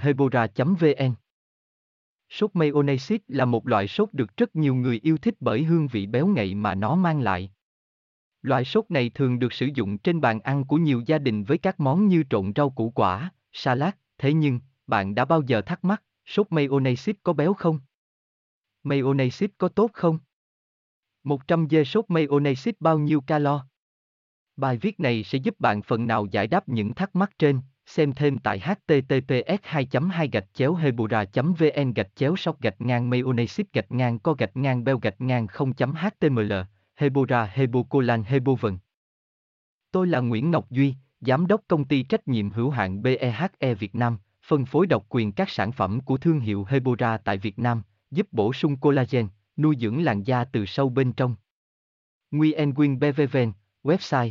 hebora vn Sốt mayonnaise là một loại sốt được rất nhiều người yêu thích bởi hương vị béo ngậy mà nó mang lại. Loại sốt này thường được sử dụng trên bàn ăn của nhiều gia đình với các món như trộn rau củ quả, salad, thế nhưng, bạn đã bao giờ thắc mắc, sốt mayonnaise có béo không? Mayonnaise có tốt không? 100 g sốt mayonnaise bao nhiêu calo? Bài viết này sẽ giúp bạn phần nào giải đáp những thắc mắc trên, xem thêm tại https 2 2 gạch chéo hebura vn gạch chéo sóc gạch ngang mayonnaise gạch ngang co gạch ngang beo gạch ngang 0.html hebura hebocolan hebovn Tôi là Nguyễn Ngọc Duy, Giám đốc công ty trách nhiệm hữu hạn BEHE Việt Nam, phân phối độc quyền các sản phẩm của thương hiệu Hebora tại Việt Nam, giúp bổ sung collagen, nuôi dưỡng làn da từ sâu bên trong. Nguyen Nguyen BVVN, website